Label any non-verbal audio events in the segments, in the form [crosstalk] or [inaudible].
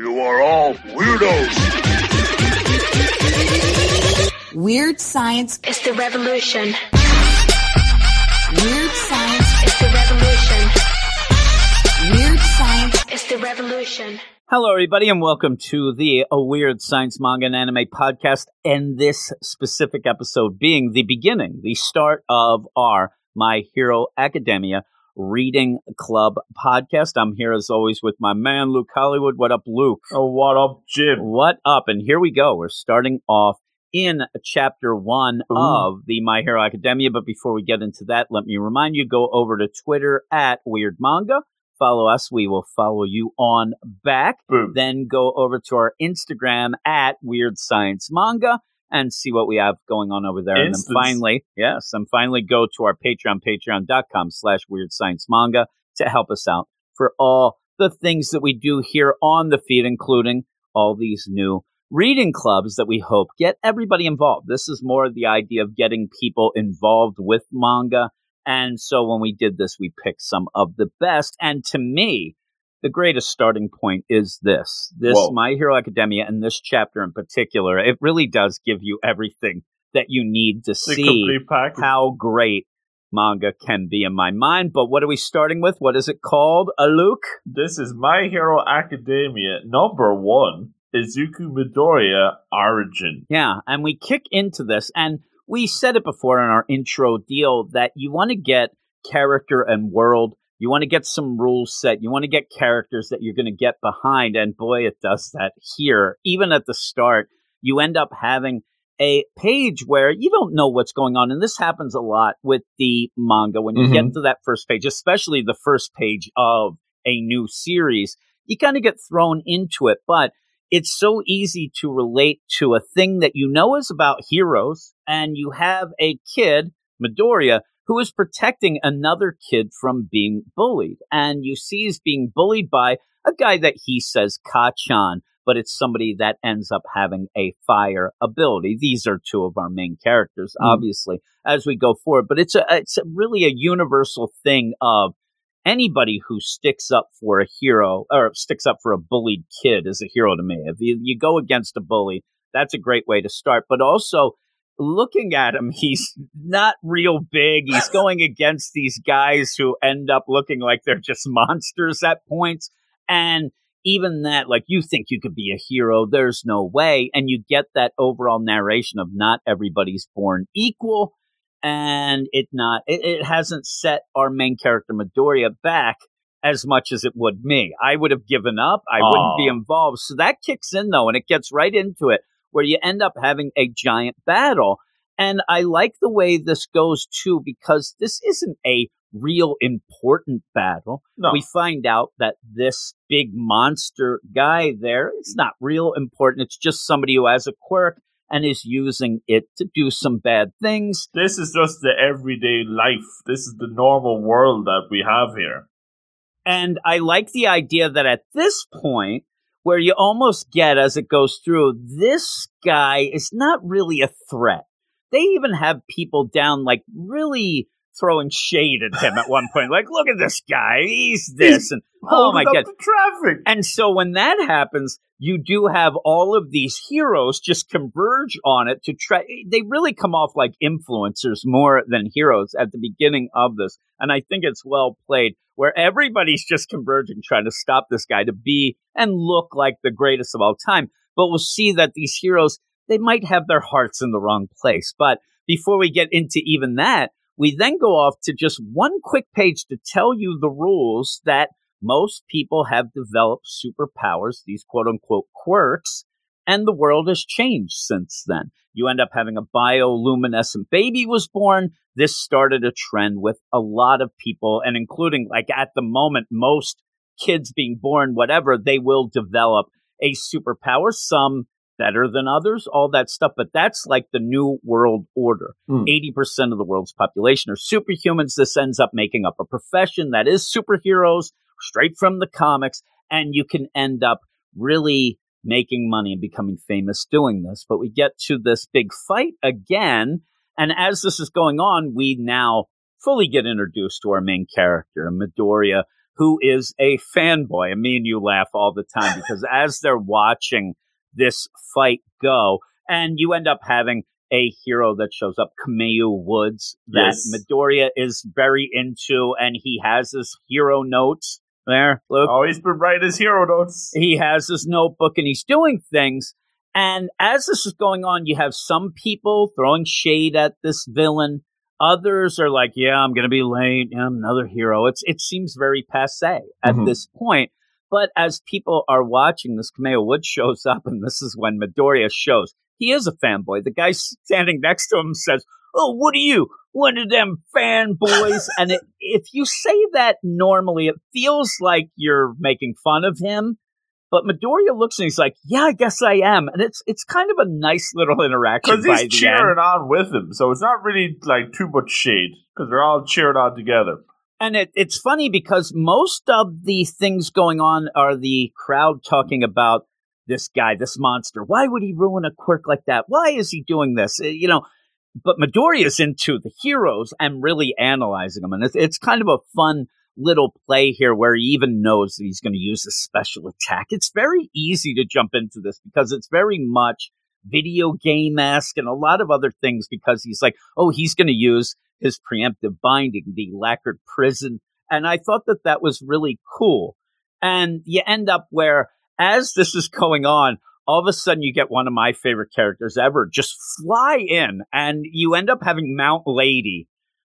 You are all weirdos. Weird science is the revolution. Weird science is the revolution. Weird science is the revolution. Hello, everybody, and welcome to the A Weird Science Manga and Anime Podcast. And this specific episode being the beginning, the start of our My Hero Academia Reading Club podcast. I'm here as always with my man, Luke Hollywood. What up, Luke? Oh, what up, Jim? What up? And here we go. We're starting off in chapter one Ooh. of the My Hero Academia. But before we get into that, let me remind you go over to Twitter at Weird Manga. Follow us. We will follow you on back. Boom. Then go over to our Instagram at Weird Science Manga and see what we have going on over there. And then finally, yes, and finally go to our Patreon, patreon.com slash Weird Science Manga to help us out for all the things that we do here on the feed, including all these new reading clubs that we hope get everybody involved. This is more the idea of getting people involved with manga. And so when we did this, we picked some of the best. And to me, the greatest starting point is this this Whoa. My Hero Academia and this chapter in particular. It really does give you everything that you need to The see how great manga can be in my mind. But what are we starting with? What is it called? A Luke? This is My Hero Academia number one, Izuku Midoriya Origin. Yeah, and we kick into this, and we said it before in our intro deal that you want to get character and world. You want to get some rules set. You want to get characters that you're going to get behind. And boy, it does that here. Even at the start, you end up having a page where you don't know what's going on. And this happens a lot with the manga when you get mm-hmm. to that first page, especially the first page of a new series. You kind of get thrown into it, but it's so easy to relate to a thing that you know is about heroes, and you have a kid, Midoriya, who is protecting another kid from being bullied. And you see he's being bullied by a guy that he says Kacchan, but it's somebody that ends up having a fire ability. These are two of our main characters, Mm. obviously, as we go forward. But it's a it's a really a universal thing of anybody who sticks up for a hero or sticks up for a bullied kid is a hero to me. If you, you go against a bully, that's a great way to start. But also looking at him, he's not real big. He's [laughs] going against these guys who end up looking like they're just [laughs] monsters at points. And even that, like you think you could be a hero, there's no way. And you get that overall narration of not everybody's born equal and it not it, it hasn't set our main character Midoriya back as much as it would me. I would have given up. I wouldn't be involved. So that kicks in though, and it gets right into it where you end up having a giant battle. And I like the way this goes too because this isn't a real important battle. No. We find out that this big monster guy there is not real important. It's just somebody who has a quirk and is using it to do some bad things. This is just the everyday life. This is the normal world that we have here. And I like the idea that at this point, where you almost get as it goes through, this guy is not really a threat. They even have people down like really throwing shade at him at one [laughs] point. Like, look at this guy. He's this. And oh my God. the traffic. And so when that happens, you do have all of these heroes just converge on it to try. They really come off like influencers more than heroes at the beginning of this. And I think it's well played where everybody's just converging trying to stop this guy to be and look like the greatest of all time. But we'll see that these heroes, they might have their hearts in the wrong place. But before we get into even that, we then go off to just one quick page to tell you the rules that most people have developed superpowers, these quote unquote quirks, and the world has changed since then. You end up having a bioluminescent baby was born. This started a trend with a lot of people, and including like at the moment, most kids being born, whatever, they will develop a superpower, some better than others, all that stuff. But that's like the new world order. Hmm. 80% of the world's population are superhumans. This ends up making up a profession that is superheroes straight from the comics. And you can end up really making money and becoming famous doing this. But we get to this big fight again. And as this is going on, we now fully get introduced to our main character, Midoriya, who is a fanboy. And me and you laugh all the time [laughs] because as they're watching this fight go, and you end up having a hero that shows up, Kamui Woods, that Yes. Midoriya is very into, and he has his hero notes there. Look, Oh, he's been writing his hero notes. he has his notebook and he's doing things. And as this is going on, you have some people throwing shade at this villain. Others are like, "Yeah, I'm going to be late. Yeah, I'm another hero." It's it seems very passe at Mhm. this point. But as people are watching, this Kamui Wood shows up, and this is when Midoriya shows he is a fanboy. The guy standing next to him says, "Oh, what are you? One of them fanboys?" [laughs] and it, if you say that normally, it feels like you're making fun of him. But Midoriya looks and he's like, "Yeah, I guess I am," and it's it's kind of a nice little interaction Because he's the cheering end. on with him, so it's not really like too much shade because they're all cheering on together. And it, it's funny because most of the things going on are the crowd talking about this guy, this monster. Why would he ruin a quirk like that? Why is he doing this? Uh, You know, but Midoriya is into the heroes and really analyzing them, and it's, it's kind of a fun little play here where he even knows that he's going to use a special attack. It's very easy to jump into this because it's very much video game esque and a lot of other things because he's like, oh, he's going to use his preemptive binding, the lacquered prison. And I thought that that was really cool. And you end up where, as this is going on, all of a sudden you get one of my favorite characters ever just fly in, and you end up having Mount Lady,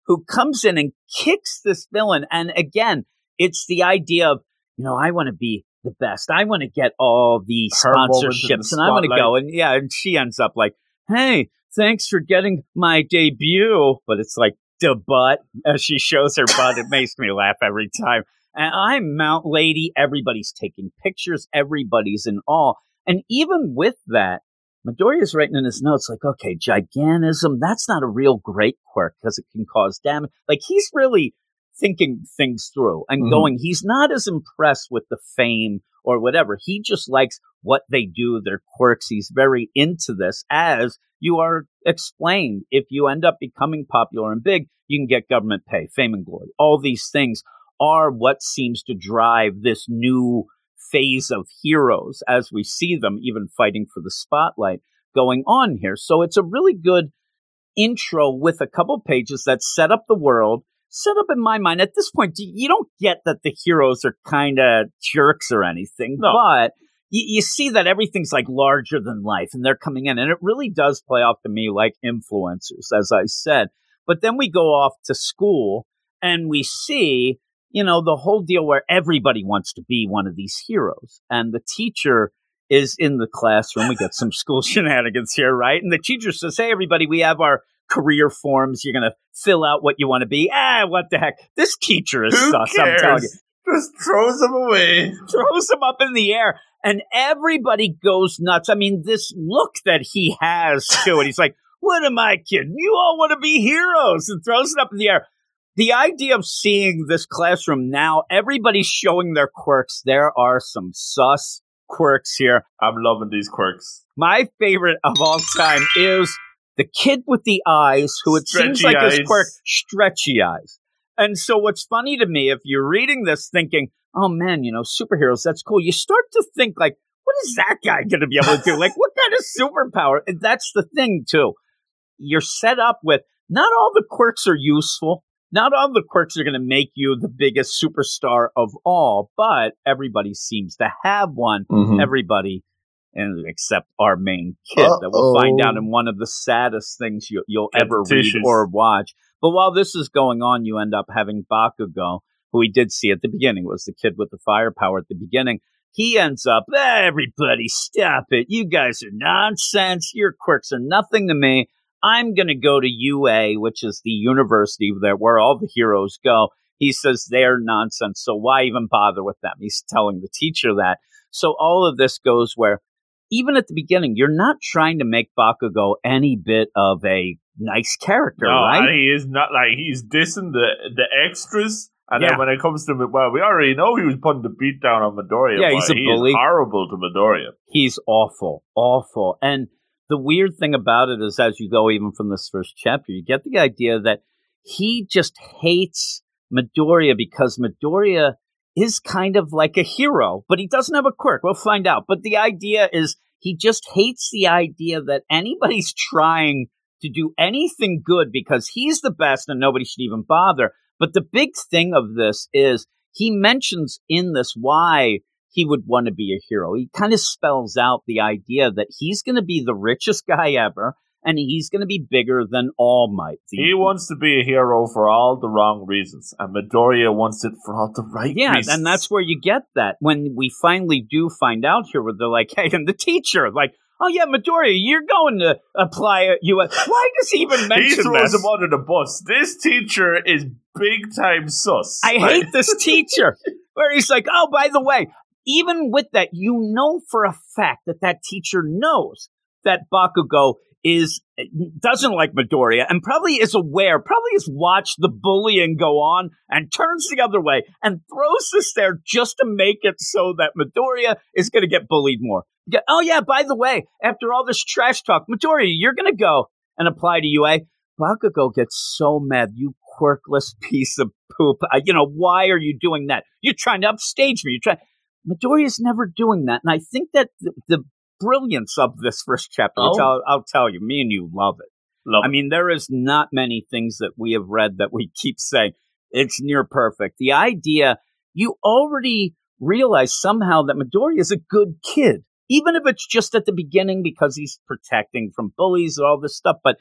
who comes in and kicks this villain. And again, it's the idea of, you know, I want to be the best. I want to get all the Her in the sponsorships, and I want to go. And yeah, and she ends up like, hey, thanks for getting my debut. But it's like the butt as she shows her butt. It makes me laugh every time. And I'm Mount Lady. Everybody's taking pictures. Everybody's in awe. And even with that, Midoriya's writing in his notes like, okay, gigantism, that's not a real great quirk because it can cause damage. Like he's really thinking things through and Mhm. going, he's not as impressed with the fame or whatever. He just likes what they do, their quirks. He's very into this as you are explained. If you end up becoming popular and big, you can get government pay, fame and glory. All these things are what seems to drive this new phase of heroes as we see them even fighting for the spotlight going on here. So it's a really good intro with a couple pages that set up the world. Set up in my mind at this point, you don't get that the heroes are kind of jerks or anything, No. but you, you see that everything's like larger than life and they're coming in and it really does play off to me like influencers, as I said. But then we go off to school and we see, you know, the whole deal where everybody wants to be one of these heroes and the teacher is in the classroom. We get some school [laughs] shenanigans here, right? And the teacher says, Hey, everybody, we have our career forms. You're going to fill out what you want to be. Ah, what the heck? This teacher is Who sus. I'm telling you cares? Just throws them away. throws them up in the air and everybody goes nuts. I mean, this look that he has [laughs] to it, he's like, what am I kidding? You all want to be heroes and throws it up in the air. The idea of seeing this classroom now, everybody's showing their quirks. There are some sus quirks here. I'm loving these quirks. My favorite of all time is the kid with the eyes, who it seems like his eyes. quirk, stretchy eyes. And so what's funny to me, if you're reading this thinking, oh man, you know, superheroes, that's cool, you start to think like, what is that guy going to be able to do? like, what kind of superpower? And that's the thing too. You're set up with, not all the quirks are useful. Not all the quirks are going to make you the biggest superstar of all, but everybody seems to have one Mm-hmm. everybody and except our main kid that we'll find out in one of the saddest things you, you'll ever read or watch. But while this is going on, you end up having Bakugo, who we did see at the beginning, was the kid with the firepower at the beginning. He ends up, everybody stop it. You guys are nonsense. Your quirks are nothing to me. I'm going to go to UA, which is the university there where all the heroes go. He says they're nonsense. So why even bother with them? He's telling the teacher that. So all of this goes where even at the beginning, you're not trying to make Bakugo any bit of a nice character, No, right? he is not like he's dissing the the extras. And Yeah. then when it comes to well, we already know he was putting the beat down on Midoriya. Yeah, he's a he bully. Horrible to Midoriya. He's awful, awful. And the weird thing about it is, as you go even from this first chapter, you get the idea that he just hates Midoriya because Midoriya is kind of like a hero, but he doesn't have a quirk. We'll find out. But the idea is he just hates the idea that anybody's [laughs] trying to do anything good because he's the best and nobody should even bother. But the big thing of this is he mentions in this why he would want to be a hero. He kind of spells out the idea that he's going to be the richest guy ever and he's going to be bigger than All Might. He wants to be a hero for all the wrong reasons, and Midoriya wants it for all the right yeah, reasons. and that's where you get that when we finally do find out here, where they're like, [laughs] "Hey," and the teacher, like, "Oh yeah, Midoriya, you're going to apply at UA." [laughs] Why does he even mention he throws this? him under the bus. This teacher is big time sus. I Like, [laughs] hate this teacher. Where he's like, "Oh, by the way." Even with that, you know for a fact that that teacher knows that Bakugo is doesn't like Midoriya and probably is aware, probably has watched the bullying go on and turns the other way and throws this there just to make it so that Midoriya is going to get bullied more. Oh yeah, by the way, after all this trash talk, Midoriya, you're going to go and apply to UA. Bakugo gets so mad. You quirkless piece of poop. Uh, you know, why are you doing that? You're trying to upstage me. You're trying. Midoriya's never doing that. And I think that the, the brilliance of this first chapter, which Oh. I'll, I'll tell you, me and you love it. Love I mean, there is not many things that we have read that we [laughs] keep saying it's near perfect. The idea you already realize somehow that Midori is a good kid, even if it's just at the beginning because he's protecting from bullies and all this stuff. But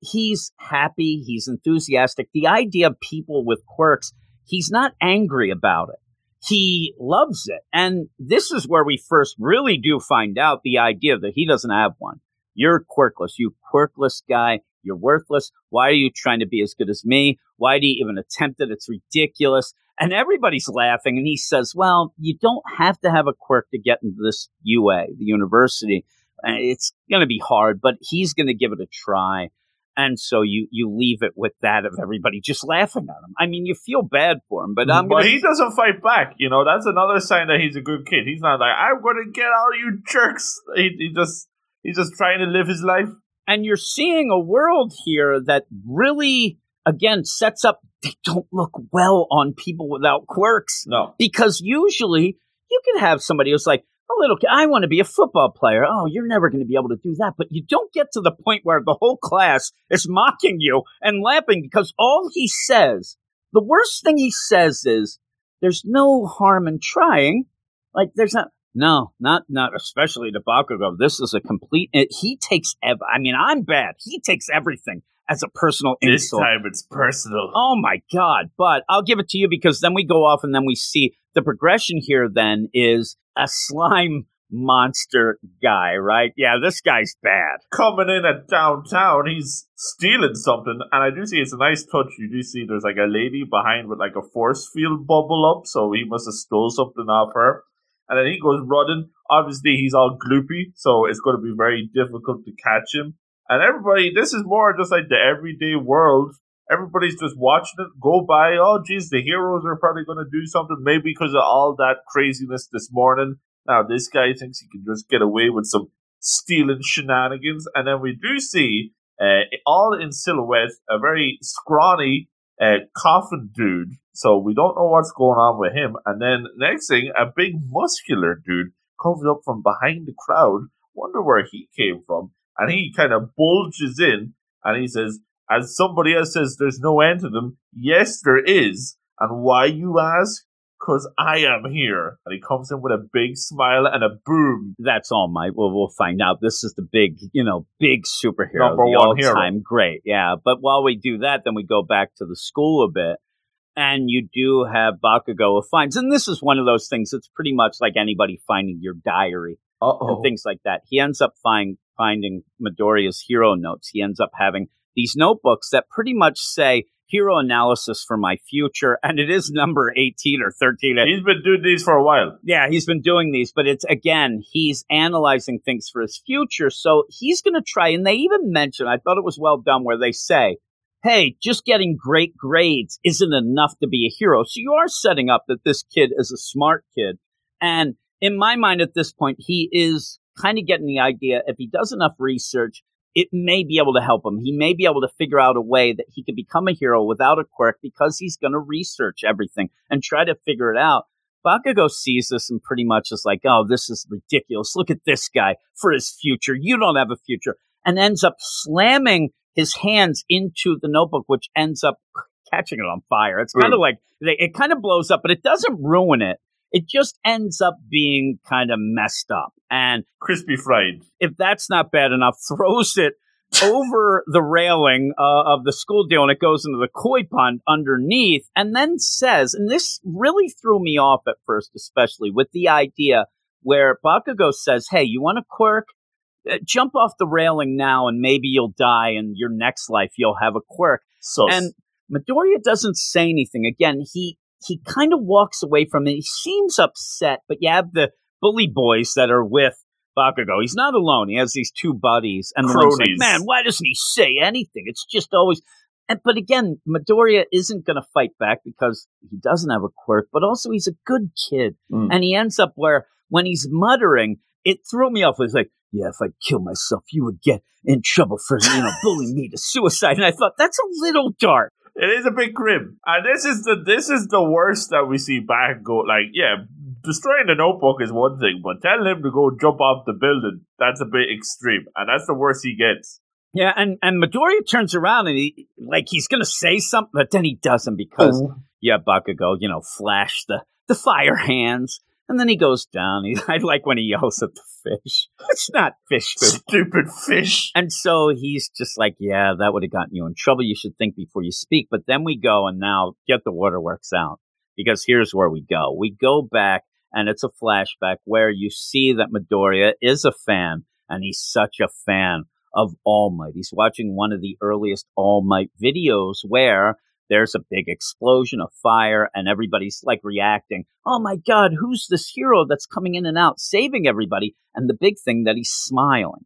he's happy, he's enthusiastic. The idea of people with quirks, he's not angry about it. He loves it. And this is where we first really do find out the idea that he doesn't have one. You're quirkless. You quirkless guy. You're worthless. Why are you trying to be as good as me? Why do you even attempt it? It's ridiculous. And everybody's laughing. And he says, well, you don't have to have a quirk to get into this UA, the university. It's going to be hard, but he's going to give it a try. And so you, you leave it with that of everybody just laughing at him. I mean, you feel bad for him, but I'm but going he doesn't fight back. You know, that's another sign that he's a good kid. He's not like, I'm going to get all you jerks. He, he just he's just trying to live his life. and you're seeing a world here that really again sets up they don't look well on people without quirks No. because usually you can have somebody who's like a little kid i want to be a football player. Oh you're never going to be able to do that. But you don't get to the point where the whole class is mocking you and laughing because all he says the worst thing he says is there's no harm in trying. Like there's not no, not not especially to Bakugo. This is a complete. It, he takes. Ev- I mean, I'm bad. He takes everything as a personal This insult. time it's personal. Oh my god! But I'll give it to you because then we go off and then we see the progression here. Then is a slime monster guy, right? Yeah, this guy's bad. Coming in at downtown, he's stealing something, and I do see it's a nice touch. You do see there's like a lady behind with like a force field bubble up, so he must have stole something off her. And then he goes running. Obviously, he's all gloopy, so it's going to be very difficult to catch him. And everybody, this is more just like the everyday world. Everybody's just watching it go by. Oh, geez, the heroes are probably going to do something, maybe because of all that craziness this morning. Now, this guy thinks he can just get away with some stealing shenanigans. And then we do see, uh, all in silhouette, a very scrawny uh, coffin dude. So we don't know what's going on with him. And then next thing, a big muscular dude comes up from behind the crowd. Wonder where he came from. And he kind of bulges in and he says, as somebody else says, there's no end to them. Yes, there is. And why you ask? Cause I am here. And he comes in with a big smile and a boom. That's All Might. Well, we'll find out. This is the big, you know, big superhero, Number the one hero. all-time great. Yeah, but while we do that, then we go back to the school a bit, and you do have Bakugo who finds, and this is one of those things. It's pretty much like anybody finding your diary Uh and things like that. He ends up find, finding Midoriya's hero notes. He ends up having these notebooks that pretty much say hero analysis for my future, and it is number eighteen or thirteen. He's been doing these for a while. Yeah, he's been doing these, but it's again, he's analyzing things for his future. So he's going to try, and they even mention, I thought it was well done, where they say, hey, just getting great grades isn't enough to be a hero. So you are setting up that this kid is a smart kid. And in my mind at this point, he is kind of getting the idea if he does enough research, it may be able to help him. He may be able to figure out a way that he could become a hero without a quirk because he's going to research everything and try to figure it out. Bakugo sees this and pretty much is like, oh, this is ridiculous. Look at this guy for his future. You don't have a future. And ends up slamming his hands into the notebook, which ends up catching it on fire. It's kind of like, it kind of blows up, but it doesn't ruin it. It just ends up being kind of messed up. And Crispy fried. if that's not bad enough, [laughs] throws it over the railing uh, of the school deal and it goes into the koi pond underneath and then says, and this really threw me off at first, especially with the idea where Bakugo says, Hey, you want a quirk? Uh, jump off the railing now and maybe you'll die and your next life you'll have a quirk. So, And Midoriya doesn't say anything. Again, he he kind of walks away from it. He seems upset, but you have the bully boys that are with Bakugo. He's not alone. He has these two buddies, and the like, "Man, why doesn't he say anything? It's just always." And, but again, Midoriya isn't going to fight back because he doesn't have a quirk, but also he's a good kid, Mm. and he ends up where when he's muttering, it threw me off. It was like, "Yeah, if I kill myself, you would get in trouble for you know bullying me to suicide." And I thought that's a little dark. It is a bit grim, and this is the this is the worst that we see Bakugo. Like, yeah, destroying the notebook is one thing, but telling him to go jump off the building that's a bit extreme, and that's the worst he gets. Yeah, and and Midoriya turns around and he like he's gonna say something, but then he doesn't because oh. yeah, Bakugo, you know, flash the the fire hands, and then he goes down. He, [laughs] I like when he yells at the fish. It's not fish food. Stupid fish. And so he's just like, yeah, that would have gotten you in trouble. You should think before you speak. But then we go and now get the waterworks out because here's where we go. We go back and it's a flashback where you see that Midoriya is a fan and he's such a fan of All Might. He's watching one of the earliest All Might videos where there's a big explosion of fire and everybody's like reacting. Oh my God, who's this hero that's coming in and out saving everybody? And the big thing that he's smiling.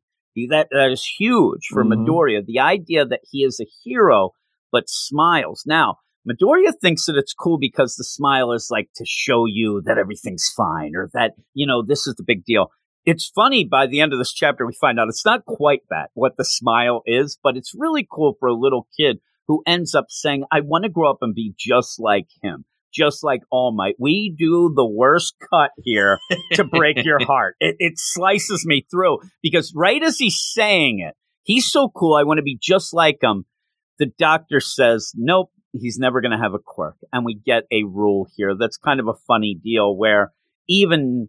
That, that is huge for Mhm. Midoriya. The idea that he is a hero but smiles. Now, Midoriya thinks that it's cool because the smile is like to show you that everything's fine or that, you know, this is the big deal. It's funny by the end of this chapter, we find out it's not quite that, what the smile is, but it's really cool for a little kid who ends up saying, I want to grow up and be just like him, just like All Might. We do the worst cut here to break your [laughs] heart. It, it slices me through because right as he's saying it, he's so cool. I want to be just like him. The doctor says, nope, he's never going to have a quirk. And we get a rule here that's kind of a funny deal where even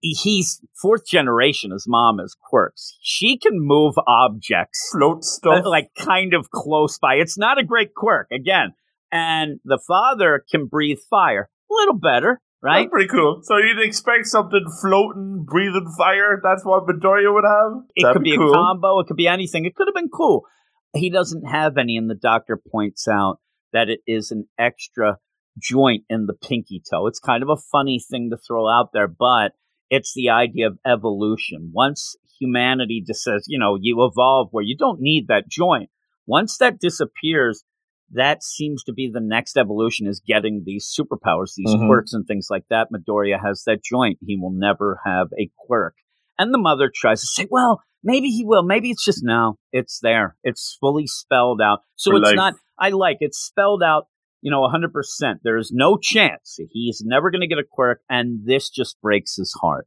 he's fourth generation, his mom is quirks. She can move objects Float stuff. uh, like kind of close by. It's not a great quirk again. And the father can breathe fire. A little better, right? That's pretty cool. So you'd expect something floating, breathing fire? That's what Midoriya would have? It That'd could be, cool. a combo. It could be anything. It could have been cool. He doesn't have any, and the doctor points out that it is an extra joint in the pinky toe. It's kind of a funny thing to throw out there, but it's the idea of evolution. Once humanity just says, you know, you evolve where you don't need that joint. Once that disappears, that seems to be the next evolution is getting these superpowers, these Mhm. quirks and things like that. Midoriya has that joint. He will never have a quirk. And the mother tries to say, well, maybe he will. Maybe it's just no, it's there. It's fully spelled out. So For it's life. not, I like it's spelled out, you know, 100%. There is no chance. He's never going to get a quirk. And this just breaks his heart.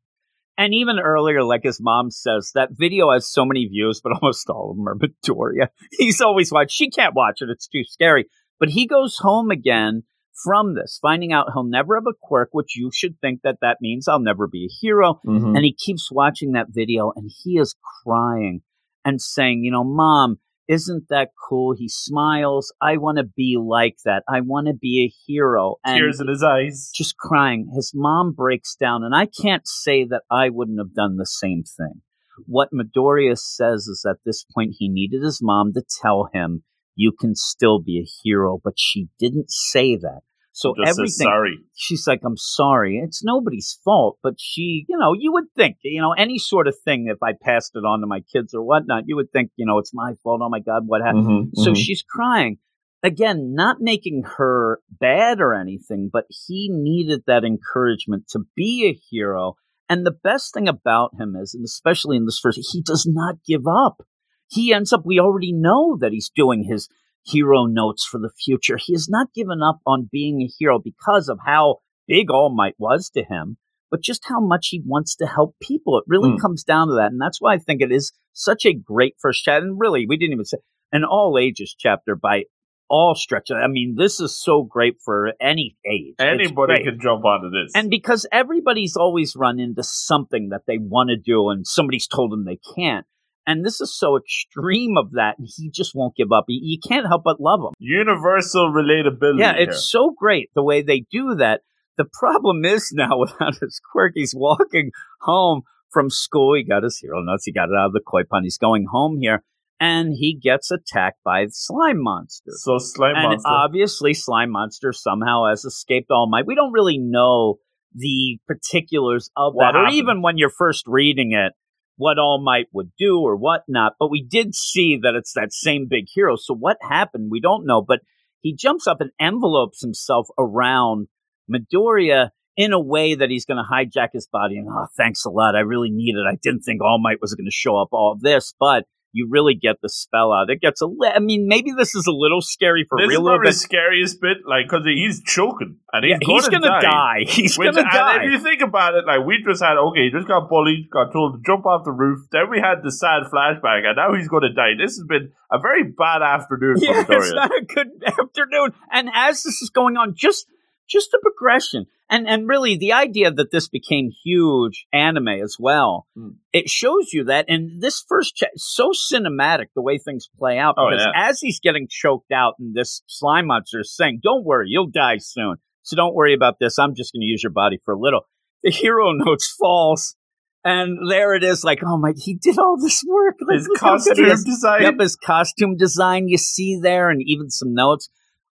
And even earlier, like his mom says, that video has so many views, but [laughs] almost all of them are Midoriya. [laughs] He's always watched. She can't watch it. It's too scary. But he goes home again from this, finding out he'll never have a quirk, which you should think that that means I'll never be a hero. Mhm. And he keeps watching that video and he is crying and saying, you know, mom, isn't that cool? He smiles. I want to be like that. I want to be a hero. And Tears in his eyes. just crying. His mom breaks down, and I can't say that I wouldn't have done the same thing. What Midoriya says is at this point he needed his mom to tell him, "You can still be a hero," but she didn't say that. So everything sorry. she's like, I'm sorry. It's nobody's fault, but she, you know, you would think, you know, any sort of thing, if I passed it on to my kids or whatnot, you would think, you know, it's my fault. Oh my God, what happened? Mhm, So mhm. she's crying. Again, not making her bad or anything, but he needed that encouragement to be a hero. And the best thing about him is, and especially in this first, he does not give up. He ends up, we already know that he's doing his hero notes for the future. He has not given up on being a hero because of how big All Might was to him, but just how much he wants to help people. It really Mm. comes down to that. And that's why I think it is such a great first chapter. And really, we didn't even say an all ages chapter by all stretches. I mean, this is so great for any age. Anybody can jump onto this. And because everybody's always run into something that they want to do and somebody's told them they can't. And this is so extreme of that, and he just won't give up. You, you can't help but love him. Universal relatability. Yeah, here. it's so great the way they do that. The problem is now [laughs] without his quirk, he's walking home from school. He got his hero nuts. He got it out of the koi pond. He's going home here, and he gets attacked by slime monsters. so slime And monster. obviously, Slime Monster somehow has escaped All Might. We don't really know the particulars of What that, or even when you're first reading it, what All Might would do or whatnot. But we did see that it's that same big hero. So what happened? We don't know. But he jumps up and envelopes himself around Midoriya in a way that he's going to hijack his body. And oh, thanks a lot. I really need it. I didn't think All Might was going to show up all of this, but you really get the spell out. It gets a li- I mean, maybe this is a little scary for this real. is a little the bit. scariest bit, like, because he's choking and he's, Yeah, he's gonna, gonna die. die. [laughs] He's Which, gonna and die. if you think about it, like we just had, okay, he just got bullied, got told to jump off the roof. Then we had the sad flashback, and now he's going to die. This has been a very bad afternoon for Yeah, [laughs] it's not a good afternoon. And as this is going on, just just the progression, and and really the idea that this became huge anime as well. Hmm. It shows you that, and this first cha- so cinematic the way things play out. Oh, Because yeah. as he's getting choked out, and this slime monster is saying, "Don't worry, you'll die soon. So don't worry about this. I'm just going to use your body for a little." The hero [laughs] notes falls. And there it is, like, oh my, he did all this work. Like, His look how good he costume design. Yep, his costume design you see there, and even some notes.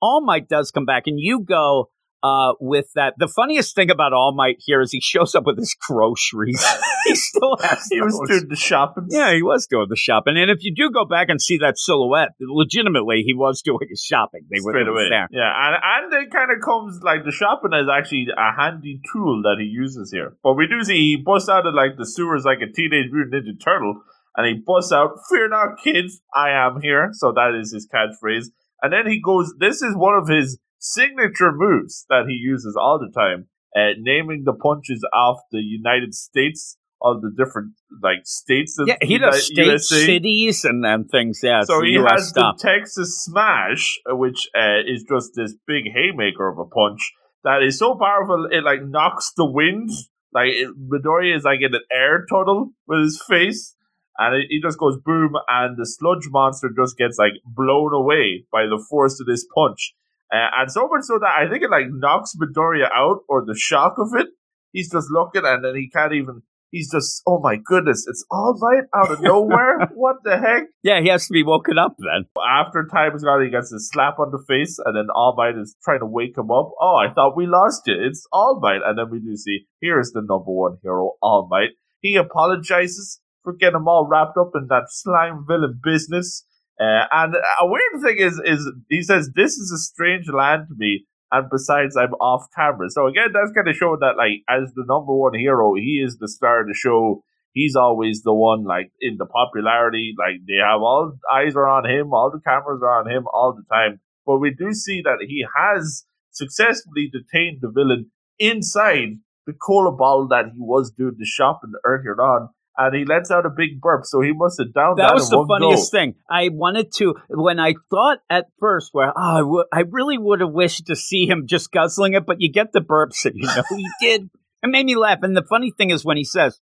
All Might does come back, and you go uh, with that. The funniest thing about All Might here is he shows up with his groceries. [laughs] he still has. He was doing the shopping. Yeah, he was doing the shopping, and if you do go back and see that silhouette, legitimately, he was doing his shopping. They were straight away. there. Yeah, and and it kind of comes like the shopping is actually a handy tool that he uses here. But we do see he busts out of like the sewers like a teenage mutant ninja turtle, and he busts out, "Fear not, kids, I am here." So that is his catchphrase. And then he goes. This is one of his signature moves that he uses all the time, uh, naming the punches off the United States. Of the different like states, of Yeah, he the does state, USA. cities, and, and things. Yeah, So he US has stuff. the Texas Smash, which uh, is just this big haymaker of a punch that is so powerful it like knocks the wind. Like it, Midoriya is like in an air tunnel with his face, and he just goes boom, and the sludge monster just gets like blown away by the force of this punch. Uh, and so much so that I think it like knocks Midoriya out, or the shock of it. He's just looking, and then he can't even. He's just, oh my goodness, it's all right out of nowhere. [laughs] what the heck? yeah, he has to be woken up then. after time is gone, he gets a slap on the face, and then All Might is trying to wake him up. Oh, I thought we lost you. It's All Might. And then we do see here is the number one hero, All Might. He apologizes for getting him all wrapped up in that slime villain business. Uh, and a weird thing is, is he says, This is a strange land to me. And besides, I'm off camera. So again, that's kind of showing that, like, as the number one hero, he is the star of the show. He's always the one, like, in the popularity. Like, they have all eyes are on him, all the cameras are on him all the time. But we do see that he has successfully detained the villain inside the cola bottle that he was doing the shopping earlier on. And he lets out a big burp, so he must have downed that, that was the funniest go. thing. I wanted to when I thought at first, where oh, I, w- I really would have wished to see him just guzzling it, but you get the burps, and you know he did. It made me laugh. And the funny thing is when he says,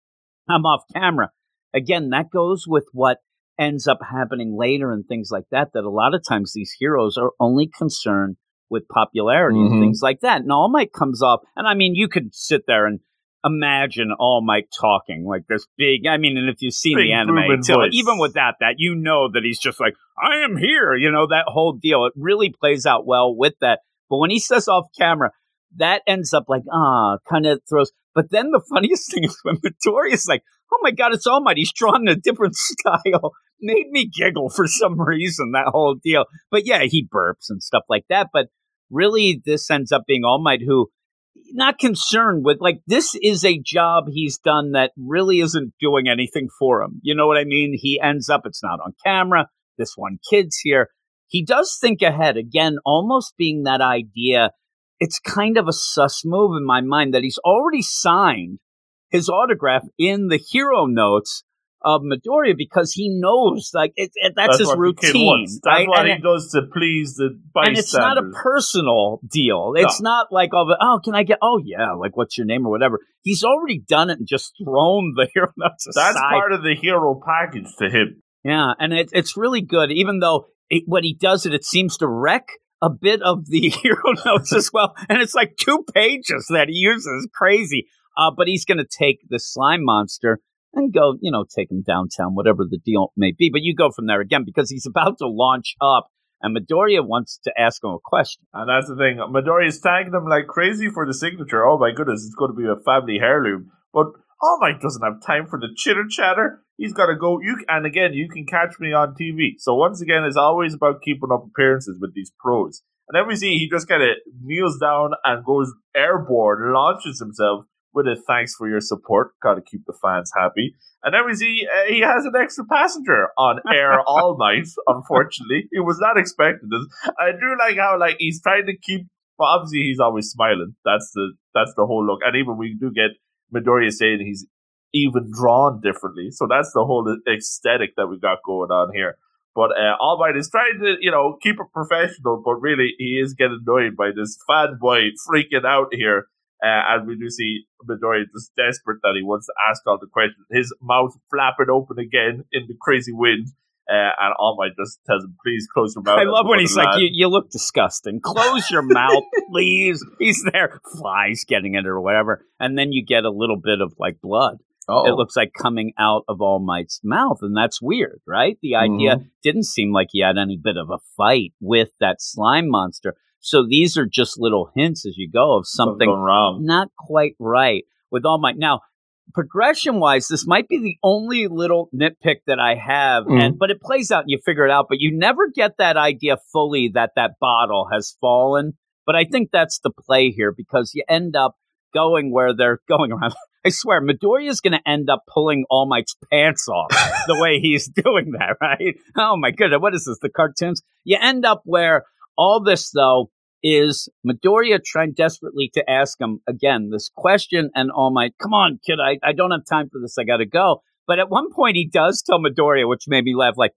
"I'm off camera," again, that goes with what ends up happening later and things like that. That a lot of times these heroes are only concerned with popularity Mhm. and things like that. And All Might comes off, and I mean, you could sit there and imagine All Might talking like this big. I mean, and if you've seen Big the anime, too, even without that, you know that he's just like, "I am here," you know that whole deal. It really plays out well with that. But when he says off camera, that ends up like ah, kind of throws. But then the funniest [laughs] thing is when Midoriya's like, "Oh my god, it's All Might." He's drawn in a different [laughs] style. Made me giggle for some reason. That whole deal. But yeah, he burps and stuff like that. But really, this ends up being All Might who not concerned with like this is a job he's done that really isn't doing anything for him. You know what I mean? He ends up it's not on camera. This one kid's here. He does think ahead again, almost being that idea it's kind of a sus move in my mind that he's already signed his autograph in the hero notes of Midoriya because he knows like it, it, that's, his the kid routine. That's right? what and, he it- does to please the bystanders. and it's not a personal deal. It's not like of oh, can I get oh yeah, like what's your name or whatever. He's already done it and just thrown [laughs] the hero notes aside. That's part of the hero package to him. Yeah, and it, it's really good, even though it, when he does it, it seems to wreck a bit of the [laughs] hero notes as well. And it's like two pages that he uses. Crazy. Uh, but he's going to take the slime monster and go, you know, take him downtown, whatever the deal may be. But you go from there again because he's about to launch up, and Midoriya wants to ask him a question. And that's the thing. Midori is tagging him like crazy for the signature. Oh my goodness, it's going to be a family heirloom. But oh All Might doesn't have time for the chitter chatter. He's got to go. You and again, you can catch me on TV. So once again, it's always about keeping up appearances with these pros. And then we see he just kind of kneels down and goes airborne, launches himself with a thanks for your support. Got to keep the fans happy. And then we see uh, he has an extra passenger on air [laughs] All Might. Unfortunately, it was not expected. I do like how like he's trying to keep. Well, obviously he's always smiling. That's the that's the whole look. And even we do get Midoriya saying he's even drawn differently. So that's the whole aesthetic that we got going on here. But uh, All Might is trying to, you know, keep it professional, but really he is getting annoyed by this fanboy freaking out here. Uh, and we do see Midoriya just desperate that he wants to ask all the questions. His mouth flapping open again in the crazy wind. Uh, and All Might just tells him, please close your mouth. I love when he's like, you, you look disgusting. Close your mouth, [laughs] please. He's there, flies getting it or whatever. And then you get a little bit of like blood. Oh. It looks like coming out of All Might's mouth. And that's weird, right? The idea Mm-hmm. didn't seem like he had any bit of a fight with that slime monster. So these are just little hints as you go of something wrong. not quite right with All Might. Now, progression wise, this might be the only little nitpick that I have, Mm-hmm. and but it plays out and you figure it out. But you never get that idea fully that that bottle has fallen. But I think that's the play here because you end up going where they're [laughs] going around. I swear, Midoriya is going to end up pulling All Might's pants off the way [laughs] he's doing that, right? Oh my goodness, what is this? The cartoons? You end up where all this though is Midoriya trying desperately to ask him again this question, and All Might, come on, kid, I, I don't have time for this. I got to go. But at one point, he does tell Midoriya, which made me laugh, like,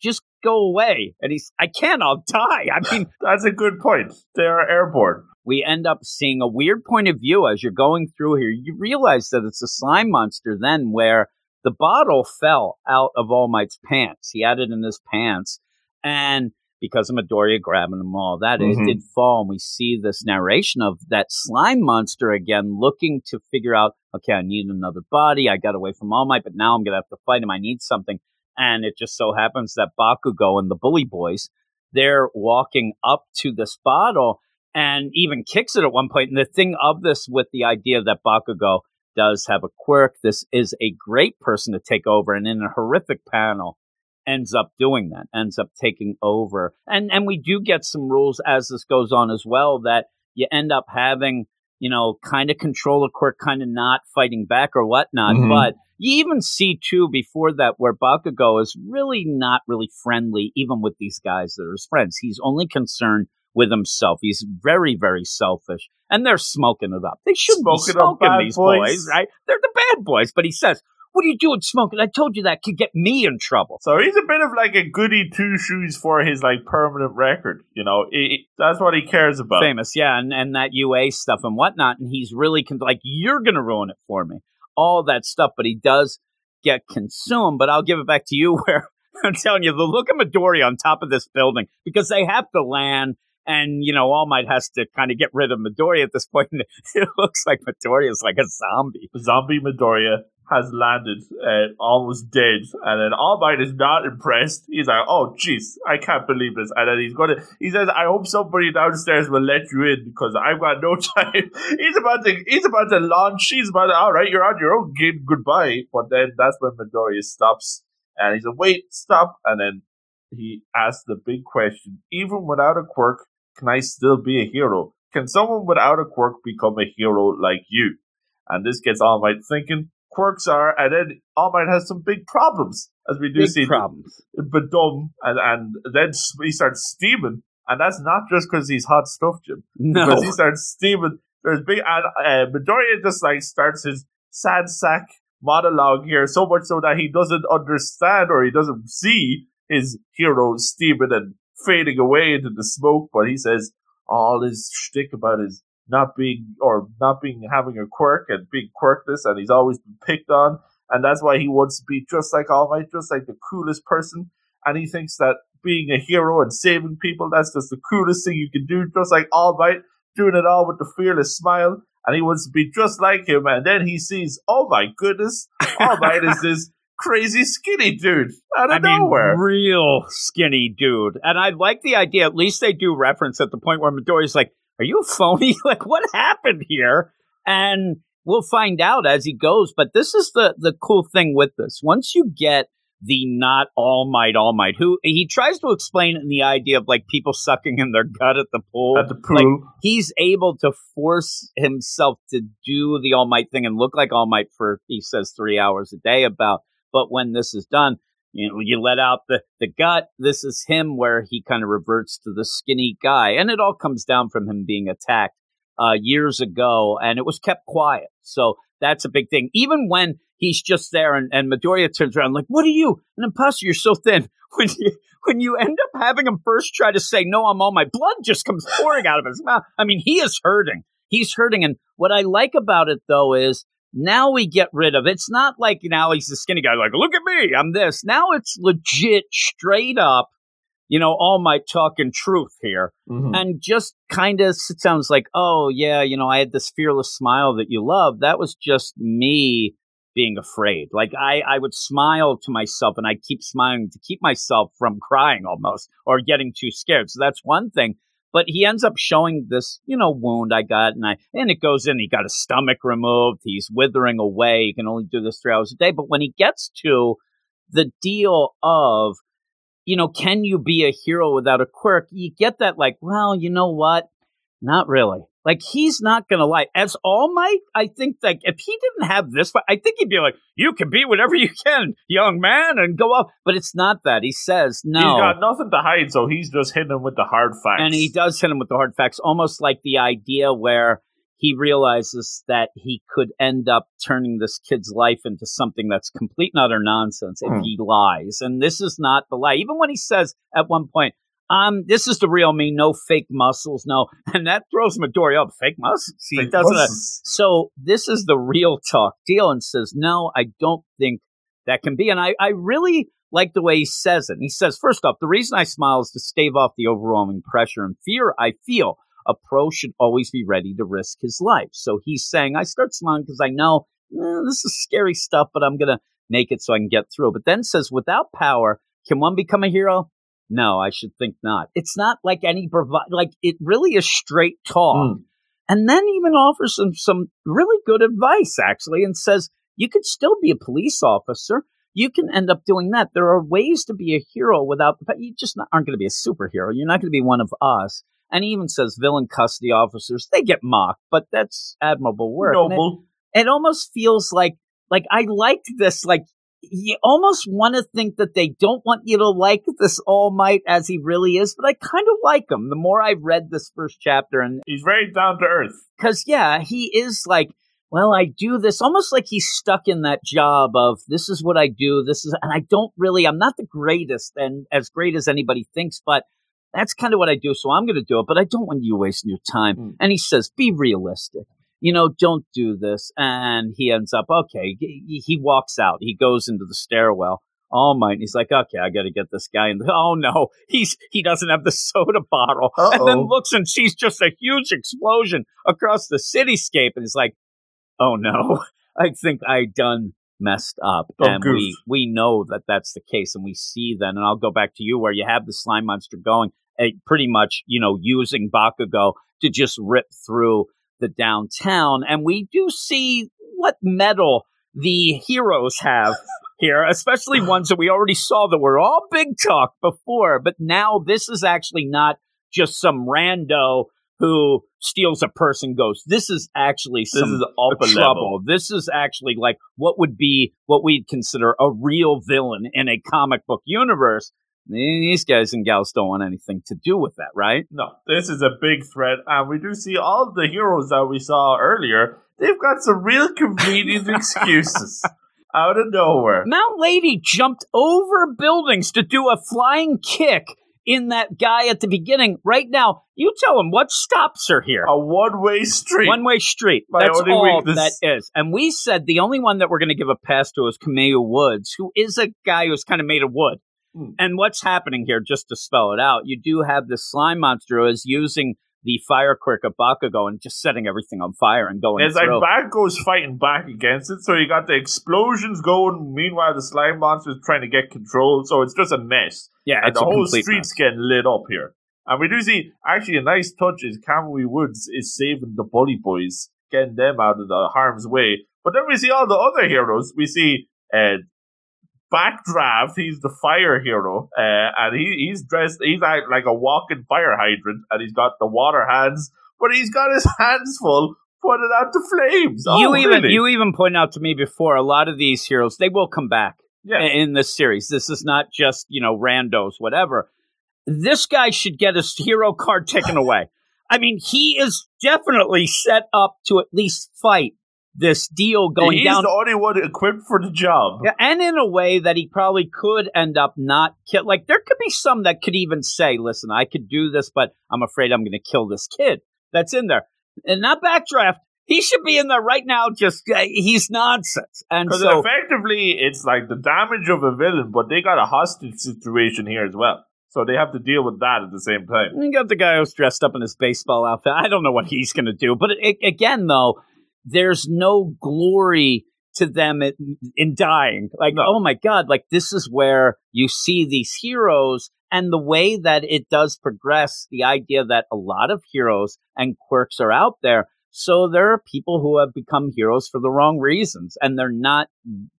just go away. And he's, I can't, I'll die. I mean, [laughs] That's a good point. They are airborne. we end up seeing a weird point of view as you're going through here. You realize that it's a slime monster then where the bottle fell out of All Might's pants. He had it in his pants. And because of Midoriya grabbing them all, that Mhm. it did fall. And we see this narration of that slime monster again looking to figure out, okay, I need another body. I got away from All Might, but now I'm to have to fight him. I need something. And it just so happens that Bakugo and the Bully Boys, they're walking up to this bottle and even kicks it at one point. And the thing of this with the idea that Bakugo does have a quirk, this is a great person to take over. And in a horrific panel, ends up doing that, ends up taking over. And and we do get some rules as this goes on as well that you end up having, you know, kind of control of quirk, kind of not fighting back or whatnot. Mhm. But you even see too before that where Bakugo is really not really friendly, even with these guys that are his friends. He's only concerned with himself. He's very, very selfish. And they're smoking it up. They shouldn't Smoking be up smoking these boys. boys, right? They're the bad boys. But he says, What are you doing smoking? I told you that could get me in trouble. So he's a bit of like a goody two shoes for his like permanent record. You know, he- that's what he cares about. famous, yeah, and, and that UA stuff and whatnot. And he's really con- like, you're going to ruin it for me, all that stuff. But he does get consumed. But I'll give it back to you [laughs] where I'm telling you, the look of Midori on top of this building because they have to land. And, you know, All Might has to kind of get rid of Midori at this point. [laughs] It looks like Midori is like a zombie. Zombie Midoriya has landed uh, almost dead, and then All is not impressed. He's like, "Oh, jeez, I can't believe this." And then he's gonna. He says, "I hope somebody downstairs will let you in because I've got no [laughs] time." he's about to. He's about to launch. He's about to. All right, you're on your own. Game. Goodbye. But then that's when Midoriya stops, and he's like, "Wait, stop!" And then he asks the big question: Even without a quirk, can I still be a hero? Can someone without a quirk become a hero like you? And this gets All Might thinking. Quirks are, and then All Might has some big problems, as we do Big see. problems. But dumb, and, and then he starts steaming and that's not just because he's hot stuff, Jim. No. Because he starts steaming. There's big, and uh, Midoriya just like starts his sad sack monologue here, so much so that he doesn't understand or he doesn't see his hero steaming and fading away into the smoke. But he says all his shtick about his not being or not being having a quirk and being quirkless, and he's always been picked on, and that's why he wants to be just like All Might, just like the coolest person. And he thinks that being a hero and saving people, that's just the coolest thing you can do, just like All Might, doing it all with the fearless smile. And he wants to be just like him. And then he sees, oh my goodness, All Might is this [laughs] crazy skinny dude out of I mean, nowhere. real skinny dude. And I like the idea. At least they do reference at the point where Midoriya's like, "Are you a [laughs] phony? like, what happened here?" And we'll find out as he goes. But this is the the cool thing with this. Once you get the not all might, all might, who he tries to explain in the idea of like people sucking in their gut at the pool. At the pool. he's able to force himself to do the all might thing and look like all might for he says three hours a day about but when this is done you know you let out the the gut. This is him where he kind of reverts to the skinny guy. And it all comes down from him being attacked uh years ago and it was kept quiet. So that's a big thing. Even when he's just there and, and Midoriya turns around like what are you? An imposter. You're so thin. [laughs] When you when you end up having him first try to say no i'm All Might blood just comes pouring out of his mouth. I mean he is hurting. He's hurting. And what i like about it though is now we get rid of it's not like now he's the skinny guy like look at me i'm this. Now it's legit straight up you know All Might talking truth here. Mhm. and just kind of sounds like oh yeah you know i had this fearless smile that you love. That was just me being afraid. Like i i would smile to myself and i keep smiling to keep myself from crying almost or getting too scared. So that's one thing but he ends up showing this you know wound i got and i and it goes in he got his stomach removed he's withering away he can only do this three hours a day but when he gets to the deal of you know, can you be a hero without a quirk? You get that, like, well, you know what? Not really. Like, he's not going to lie. As All Might, I think, like, if he didn't have this, I think he'd be like, you can be whatever you can, young man, and go up. But it's not that. He says, no. He's got nothing to hide, so he's just hitting him with the hard facts. And he does hit him with the hard facts, almost like the idea where he realizes that he could end up turning this kid's life into something that's complete and utter nonsense if Hmm. he lies. And this is not the lie. Even when he says at one point, um, this is the real me, no fake muscles, no. [laughs] And that throws Midoriya. Fake muscles? He doesn't. what's- So this is the real talk deal and says, no, I don't think that can be. And I, I really like the way he says it. He says, first off, the reason I smile is to stave off the overwhelming pressure and fear I feel. A pro should always be ready to risk his life. So he's saying, I start smiling because I know eh, this is scary stuff, but I'm going to make it so I can get through. But then says, without power, can one become a hero? No, I should think not. It's not like any provi- like it really is straight talk Mm. and then even offers some some really good advice actually and says you could still be a police officer you can end up doing that there are ways to be a hero without the you just not, aren't going to be a superhero you're not going to be one of us and he even says villain custody officers they get mocked but that's admirable work And it- Noble. it almost feels like like I liked this like you almost want to think that they don't want you to like this All Might as he really is, but I kind of like him the more I've read this first chapter, and He's very down to earth. because yeah, he is like, well, I do this almost like he's stuck in that job of this is what I do, this is, and I don't really, I'm not the greatest and as great as anybody thinks, but that's kind of what I do, so I'm going to do it, but I don't want you wasting your time. Mm. And he says, be realistic. You know, don't do this. And he ends up, okay, he, he walks out. He goes into the stairwell. All Might. And he's like, okay, I got to get this guy. And [laughs] oh no, he's he doesn't have the [laughs] soda bottle. And then looks and sees just a huge explosion across the cityscape. And he's like, oh no, [laughs] I think I done messed up. Oh, and goof. we we know that that's the case, and we see then. And I'll go back to you where you have the slime monster going, eh, pretty much, you know, using Bakugo to just rip through the downtown, and we do see what mettle the heroes have. Here, especially ones that we already saw that were all big talk before, but now this is actually not just some rando who steals a person ghost. This is actually This is trouble. level. This is actually like what would be what we'd consider a real villain in a comic book universe. These guys and gals don't want anything to do with that, right? No, this is a big threat, and we do see all the heroes that we saw earlier. They've got some real convenient [laughs] excuses out of nowhere. Mount Lady jumped over buildings to do a flying kick in that guy at the beginning. Right now, you tell him what stops her here. A one-way street. One way street. My That's all weakness. that is. And we said the only one that we're going to give a pass to is Kamui Woods, who is a guy who's kind of made of wood. Hmm. And what's happening here, just to spell it out, you do have this slime monster who is using the fire quirk of Bakugo and just setting everything on fire and going It's like through. Bakugo's fighting back against it, so you got the explosions going. Meanwhile, the slime monster is trying to get control, so it's just a mess. yeah, and it's the whole street's mess. getting lit up here. And we do see actually a nice touch is Kamui Woods is saving the Bully Boys, getting them out of the harm's way. But then we see all the other heroes. We see uh, Backdraft, he's the fire hero, uh, and he, he's dressed, he's like, like a walking fire hydrant, and he's got the water hands, but he's got his [laughs] hands full putting out the flames. you oh, even really? you even point out to me before a lot of these heroes they will come back yeah. in this series. This is not just, you know, randos, whatever. This guy should get his hero card taken [laughs] away. I mean, he is definitely set up to at least fight this deal going he's down. He's the only one equipped for the job. Yeah, and in a way that he probably could end up not kill. Like there could be some that could even say, "Listen, I could do this, but I'm afraid I'm going to kill this kid that's in there." And not backdraft. He should be in there right now. Just uh, he's nonsense. And so effectively, it's like the damage of a villain, but they got a hostage situation here as well. So they have to deal with that at the same time. You got the guy who's dressed up in his baseball outfit. I don't know what he's going to do. But it, again, though, there's no glory to them in, in dying. Like, No. oh my God, like this is where you see these heroes and the way that it does progress, the idea that a lot of heroes and quirks are out there. So there are people who have become heroes for the wrong reasons and they're not,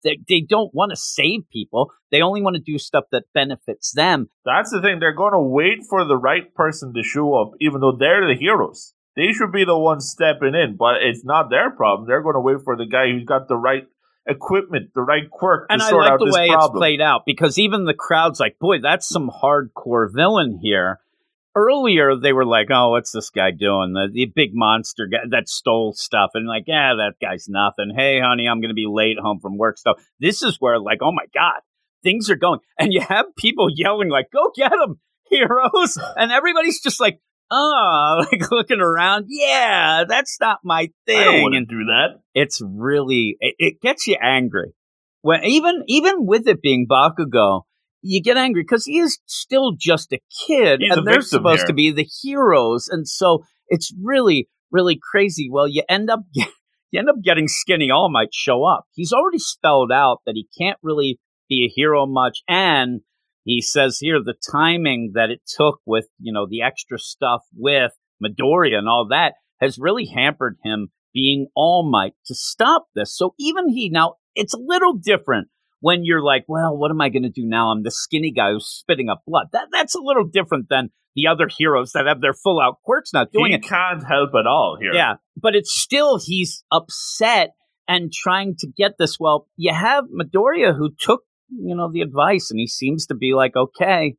they, they don't want to save people. They only want to do stuff that benefits them. That's the thing. They're going to wait for the right person to show up, even though they're the heroes. They should be the ones stepping in, but it's not their problem. They're going to wait for the guy who's got the right equipment, the right quirk to and I like the way problem. it's played out because even the crowd's like, boy, that's some hardcore villain here. Earlier, they were like, oh, what's this guy doing? The, the big monster guy that stole stuff. And like, yeah, that guy's nothing. Hey, honey, I'm going to be late home from work stuff. This is where, like, oh my God, things are going. And you have people yelling, like, go get him, [laughs] heroes. And everybody's just like, oh, [laughs] like looking around. Yeah, that's not my thing. I don't want to do that. it's really it, it gets you angry when even even with it being Bakugo, you get angry because he is still just a kid, He's a and they're supposed here. to be the heroes, and so it's really really crazy. Well, you end up get, [laughs] you end up getting Skinny All Might show up. He's already spelled out that he can't really be a hero much, and he says here the timing that it took with you know the extra stuff with Midoriya and all that has really hampered him being All Might to stop this. So even he now, it's a little different when you're like, well, what am I going to do now? I'm the skinny guy who's spitting up blood. That that's a little different than the other heroes that have their full out quirks not doing he it. can't help at all here. Yeah, but it's still he's upset and trying to get this. Well, you have Midoriya who took you know the advice, and he seems to be like, okay,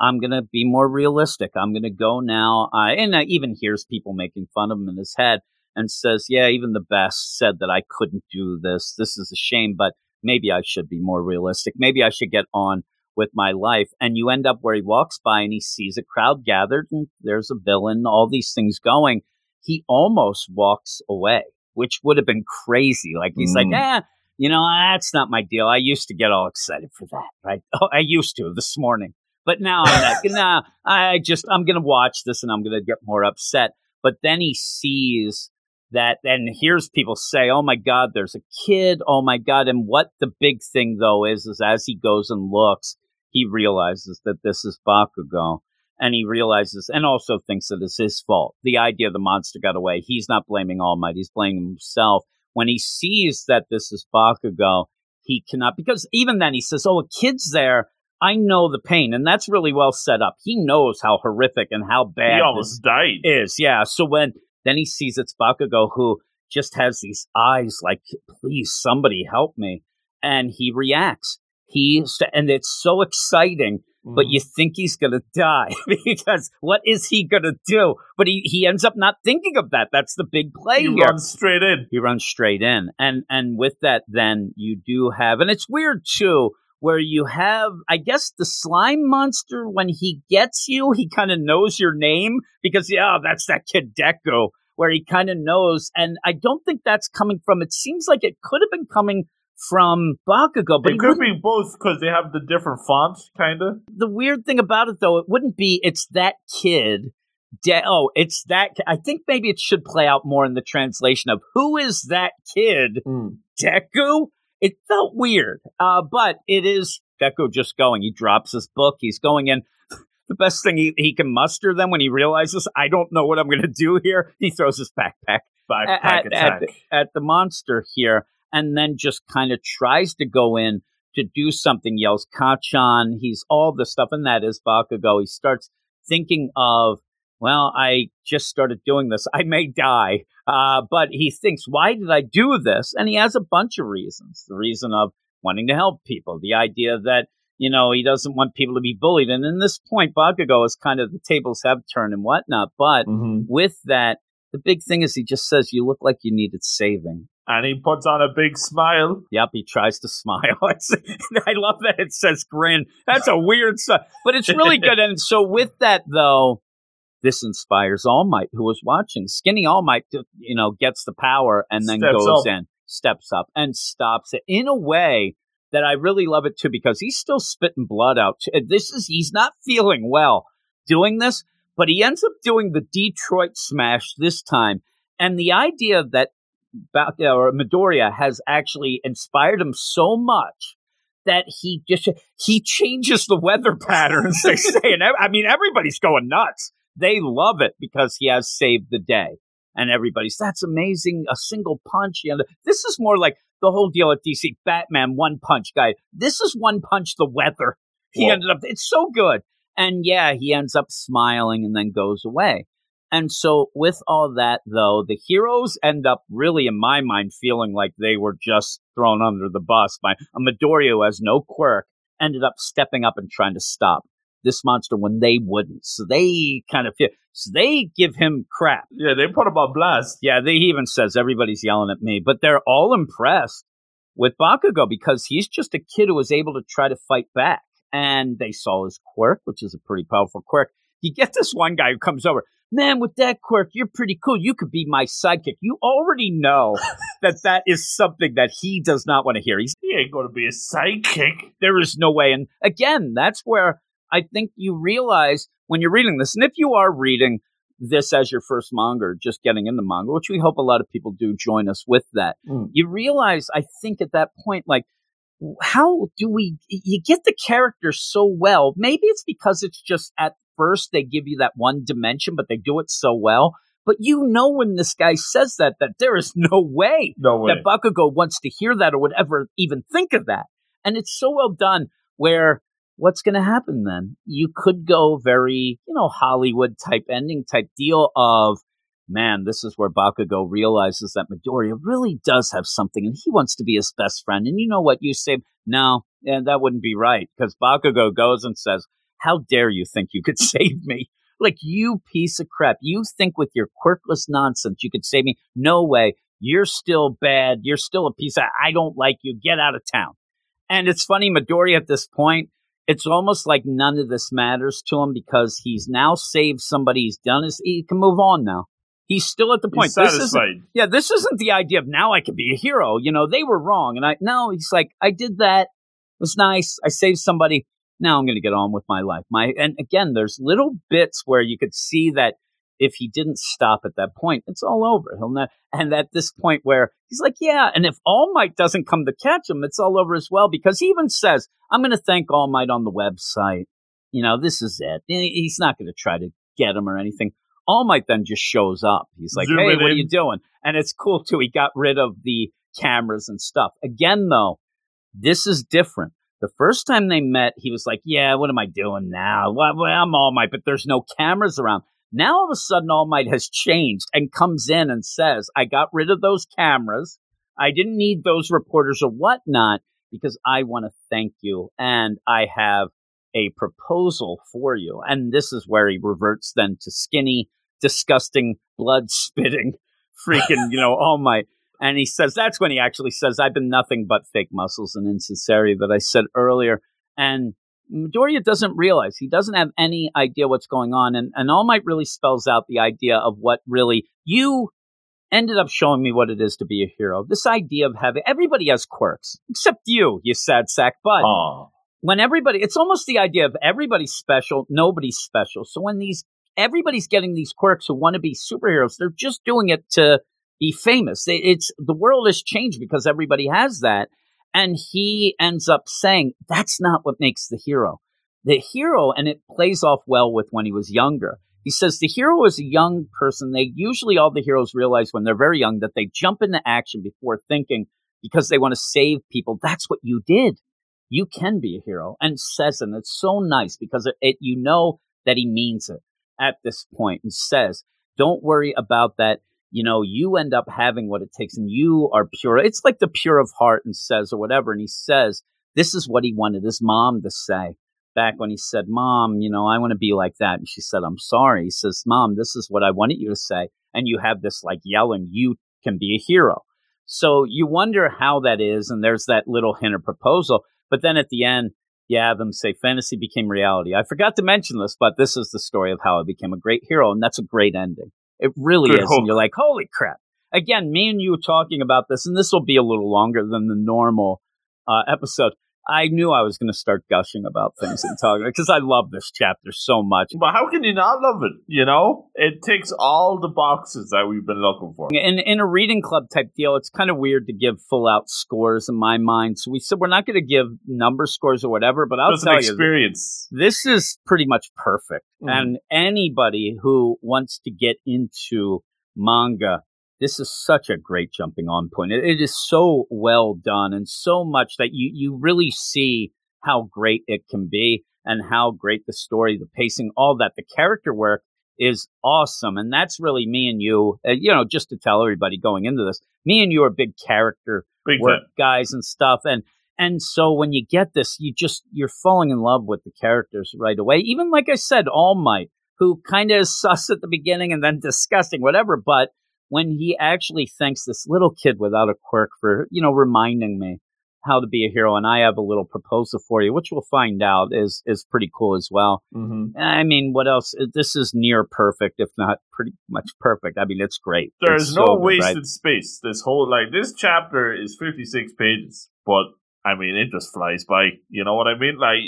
I'm gonna be more realistic. I'm gonna go now. I and I even hears people making fun of him in his head and says, yeah, even the best said that I couldn't do this. This is a shame, but maybe I should be more realistic. Maybe I should get on with my life. And you end up where he walks by and he sees a crowd gathered and there's a villain, all these things going. He almost walks away, which would have been crazy. Like he's like, Mm. eh, you know, that's not my deal. I used to get all excited for that, right? [laughs] Oh, I used to this morning, but now I'm like, [laughs] nah, I just, I'm going to watch this and I'm going to get more upset. But then he sees that and hears people say, "Oh my God, there's a kid! Oh my God!" And what the big thing though is, is as he goes and looks, he realizes that this is Bakugo, and he realizes, and also thinks that it's his fault. The idea the monster got away. He's not blaming All Might. He's blaming himself. When he sees that this is Bakugo, he cannot because even then he says, "Oh, a kid's there." I know the pain, and that's really well set up. He knows how horrific and how bad he this almost died. is. Yeah. So when then he sees it's Bakugo who just has these eyes like, please, somebody help me. And he reacts. He and it's so exciting but Mhm. you think he's going to die [laughs] because what is he going to do? But he, he ends up not thinking of that. That's the big play he here. runs straight in. He runs straight in. And and with that then you do have and it's weird too where you have I guess the slime monster when he gets you, he kind of knows your name because yeah, that's that kid Deku where he kind of knows and I don't think that's coming from it seems like it could have been coming from Bakugo, but It could be both because they have the different fonts, kind of. the weird thing about it though, it wouldn't be it's that kid. De- oh, it's that. ki- I think maybe it should play out more in the translation of who is that kid, Deku. It felt weird, uh, but it is Deku just going. He drops his book. He's going in. [laughs] The best thing he, he can muster then when he realizes I don't know what I'm going to do here, he throws his backpack Backpack at, at, the, at the monster here, and then just kind of tries to go in to do something. Yells Kacchan. He's all the stuff, and that is Bakugo. He starts thinking of, well, I just started doing this. I may die, uh, but he thinks, why did I do this? And he has a bunch of reasons. The reason of wanting to help people, the idea that you know he doesn't want people to be bullied, and in this point, Bakugo is kind of the tables have turned and whatnot, but Mhm. with that, the big thing is he just says, You look like you needed saving. And he puts on a big smile. Yep, he tries to [laughs] smile. I love that it says grin. That's a weird but it's really good. And so, with that, though, this inspires All Might, who was watching. Skinny All Might, uh, you know, gets the power and then Steps goes up. in, steps up, and stops it in a way that I really love it too, because he's still spitting blood out. This is, he's not feeling well doing this, but he ends up doing the Detroit smash this time. And the idea that Ba- or Midoriya has actually inspired him so much that he just he changes the weather [laughs] patterns. They say, and I mean everybody's going nuts. They love it because he has saved the day, and everybody's that's amazing. A single punch. You know, this is more like the whole deal at DC. Batman one punch guy. This is one punch the weather. He Whoa. ended up. It's so good, and yeah, he ends up smiling and then goes away. And so, with all that, though, the heroes end up really, in my mind, feeling like they were just thrown under the bus by a Midoriya who has no quirk, ended up stepping up and trying to stop this monster when they wouldn't. So they kind of feel, so they give him crap. Yeah, they put him on blast. Yeah, they he even says everybody's yelling at me, but they're all impressed with Bakugo because he's just a kid who was able to try to fight back. And they saw his quirk, which is a pretty powerful quirk. You get this one guy who comes over, man, with that quirk, you're pretty cool. You could be my sidekick. You already know [laughs] that that is something that he does not want to hear. He's He ain't going to be a sidekick. there is no way. And again, that's where I think you realize when you're reading this, and if you are reading this as your first manga, or just getting into manga, which we hope a lot of people do join us with that, Mm. you realize, I think at that point, like, how do we, you get the character so well. Maybe it's because it's just at first they give you that one dimension, but they do it so well. But you know, when this guy says that, that there is no way No way. that Bakugo wants to hear that or would ever even think of that. And it's so well done where what's going to happen then? You could go very, you know, Hollywood type ending type deal of, man, this is where Bakugo realizes that Midoriya really does have something and he wants to be his best friend. And you know what? You say, no, and that wouldn't be right because Bakugo goes and says, how dare you think you could [laughs] save me? Like, you piece of crap. You think with your quirkless nonsense you could save me? No way. You're still bad. You're still a piece of, I don't like you. Get out of town. And it's funny, Midori at this point, it's almost like none of this matters to him because he's now saved somebody. He's done his, he can move on now. He's still at the point. He's This isn't, yeah, this isn't the idea of now I can be a hero. You know, they were wrong. And I, no, he's like, I did that. It was nice. I saved somebody. Now I'm going to get on with my life. My, and again, there's little bits where you could see that if he didn't stop at that point, it's all over. He'll not, and at this point where he's like, yeah, and if All Might doesn't come to catch him, it's all over as well because he even says, I'm going to thank All Might on the website. You know, this is it. He's not going to try to get him or anything. All Might then just shows up. He's like, Zoom hey, what are you doing? And it's cool too. He got rid of the cameras and stuff. Again, though, this is different. The first time they met, he was like, Yeah, what am I doing now? Well, I'm All Might, but there's no cameras around. Now all of a sudden, All Might has changed and comes in and says, I got rid of those cameras. I didn't need those reporters or whatnot because I want to thank you. And I have a proposal for you. And this is where he reverts then to skinny, disgusting, blood spitting, [laughs] freaking, you know, All Might. And he says, that's when he actually says, I've been nothing but fake muscles and insincerity that I said earlier. And Midoriya doesn't realize, he doesn't have any idea what's going on. And, and All Might really spells out the idea of what really you ended up showing me what it is to be a hero. This idea of having everybody has quirks, except you, you sad sack. But Aw. when everybody, it's almost the idea of everybody's special, nobody's special. So when these, everybody's getting these quirks who want to be superheroes, they're just doing it to be famous. It's the world has changed because everybody has that. And he ends up saying that's not what makes the hero. The hero, and it plays off well with when he was younger. He says the hero is a young person. They usually all the heroes realize when they're very young that they jump into action before thinking because they want to save people. That's what you did. You can be a hero. And says, and it's so nice because it, it you know that he means it at this point and says, don't worry about that. You know, you end up having what it takes and you are pure. It's like the pure of heart and says or whatever. And he says, this is what he wanted his mom to say back when he said, Mom, you know, I want to be like that. And she said, I'm sorry. He says, Mom, this is what I wanted you to say. And you have this like yelling, you can be a hero. So you wonder how that is. And there's that little hint of proposal. But then at the end, you have them say fantasy became reality. I forgot to mention this, but this is the story of how I became a great hero. And that's a great ending. It really Good is. hook. And you're like, holy crap. Again, me and you talking about this, and this will be a little longer than the normal uh, episode. I knew I was going to start gushing about things and talking because I love this chapter so much. But how can you not love it? You know, it ticks all the boxes that we've been looking for. In in a reading club type deal, it's kind of weird to give full out scores in my mind. So we said we're not going to give number scores or whatever, but I'll tell you, experience. this is pretty much perfect. Mhm. And anybody who wants to get into manga, this is such a great jumping on point. It, it is so well done and so much that you, you really see how great it can be and how great the story, the pacing, all that. The character work is awesome. And that's really me and you, uh, you know, just to tell everybody going into this, me and you are big character Big work time. guys and stuff and and so when you get this you just you're falling in love with the characters right away even like i said all might who kind of is [laughs] sus at the beginning and then disgusting whatever but when he actually thanks this little kid without a quirk for you know reminding me how to be a hero and i have a little proposal for you which we'll find out is is pretty cool as well Mm-hmm. i mean what else this is near perfect if not pretty much perfect i mean it's great There's It's no so wasted right? space. This whole like this chapter is 56 pages, but I mean it just flies by. You know what I mean? Like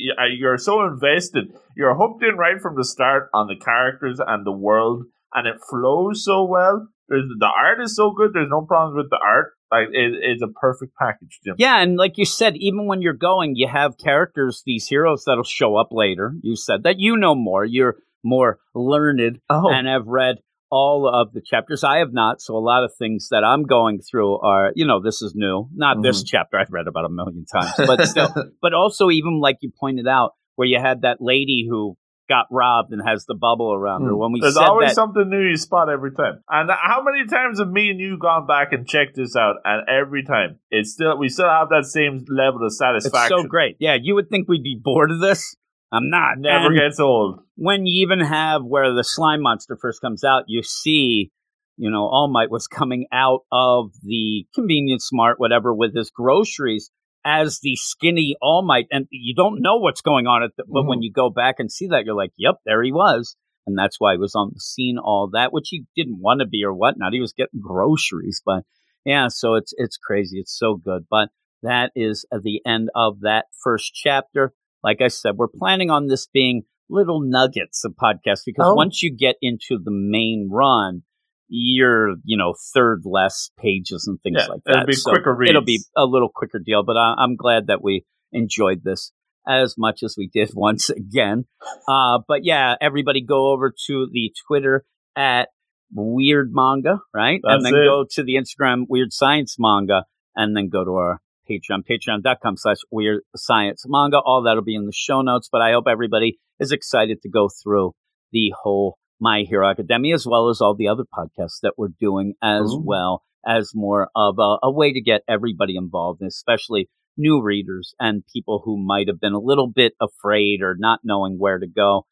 you're so invested, you're hooked in right from the start on the characters and the world, and it flows so well. There's, the art is so good. There's no problems with the art. Like it, it's a perfect package, Jim. Yeah, and like you said, even when you're going, you have characters, these heroes that'll show up later. You said that you know more. You're more learned Oh, and have read all of the chapters. I have not, so a lot of things that I'm going through are, you know, this is new. Not this Mm-hmm. chapter I've read about a million times, but still. [laughs] but also, even like you pointed out, where you had that lady who got robbed and has the bubble around her. When we Hmm. There's said always that, something new you spot every time. And how many times have me and you gone back and checked this out? And every time, it's still we still have that same level of it's satisfaction. so great. Yeah, you would think we'd be bored of this. I'm not. Never And- gets old. when you even have where the slime monster first comes out, you see, you know, All Might was coming out of the convenience mart, whatever, with his groceries as the skinny All Might, and you don't know what's going on at the, but when mm-hmm. you go back and see that, you're like, yep, there he was. And that's why he was on the scene, all that, which he didn't want to be or whatnot. He was getting groceries, but yeah, so it's it's crazy. It's so good. But that is uh, the end of that first chapter. Like I said, we're planning on this being little nuggets of podcasts because Oh. once you get into the main run, you're you know third less pages and things Yeah, like that. it'll be So quicker It'll be a little quicker deal, but I, I'm glad that we enjoyed this as much as we did [laughs] once again. Uh, but yeah, everybody go over to the Twitter at Weird Manga, right? and then it. go to the Instagram Weird Science Manga, and then go to our Patreon, patreon.com slash weird science manga. All that'll be in the show notes, but I hope everybody is excited to go through the whole My Hero Academia as well as all the other podcasts that we're doing as Ooh. well as more of a, a way to get everybody involved, especially new readers and people who might have been a little bit afraid or not knowing where to go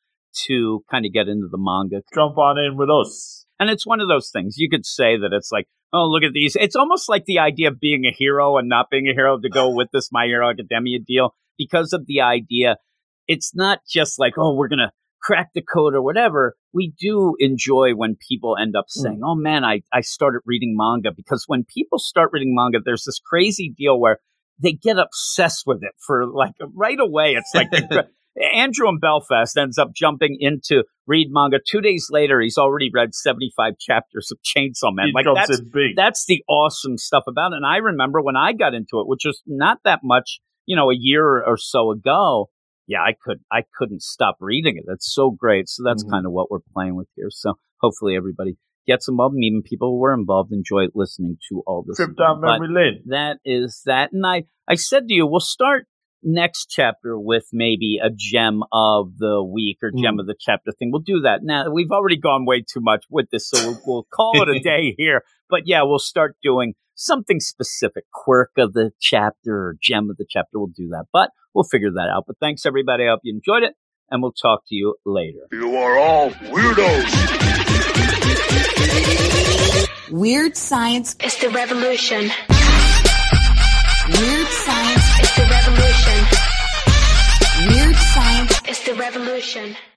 to kind of get into the manga. Jump on in with us. And it's one of those things you could say that it's like, oh, look at these. It's almost like the idea of being a hero and not being a hero to go with this My Hero Academia deal because of the idea. It's not just like, oh, we're going to crack the code or whatever. We do enjoy when people end up saying, oh man, I, I started reading manga because when people start reading manga, there's this crazy deal where they get obsessed with it for like right away. It's like [laughs] Andrew in Belfast ends up jumping into read manga. Two days later, he's already read 75 chapters of Chainsaw Man. He like that's, that's the awesome stuff about it. And I remember when I got into it, which was not that much, you know, a year or so ago. Yeah, I could I couldn't stop reading it. That's so great. So that's Mhm. kind of what we're playing with here. So hopefully everybody gets involved, and even people who were involved enjoy listening to all this. Trip down memory lane. that is that. And I, I said to you, we'll start next chapter with maybe a gem of the week or gem Mm. of the chapter thing. We'll do that. Now we've already gone way too much with this, so we'll, we'll call it a [laughs] day here. But yeah, we'll start doing something specific, quirk of the chapter or gem of the chapter. We'll do that, but we'll figure that out. But thanks everybody. I hope you enjoyed it, and we'll talk to you later. You are all weirdos. Weird science. is the revolution. Weird science. is the revolution. Weird science. is the revolution.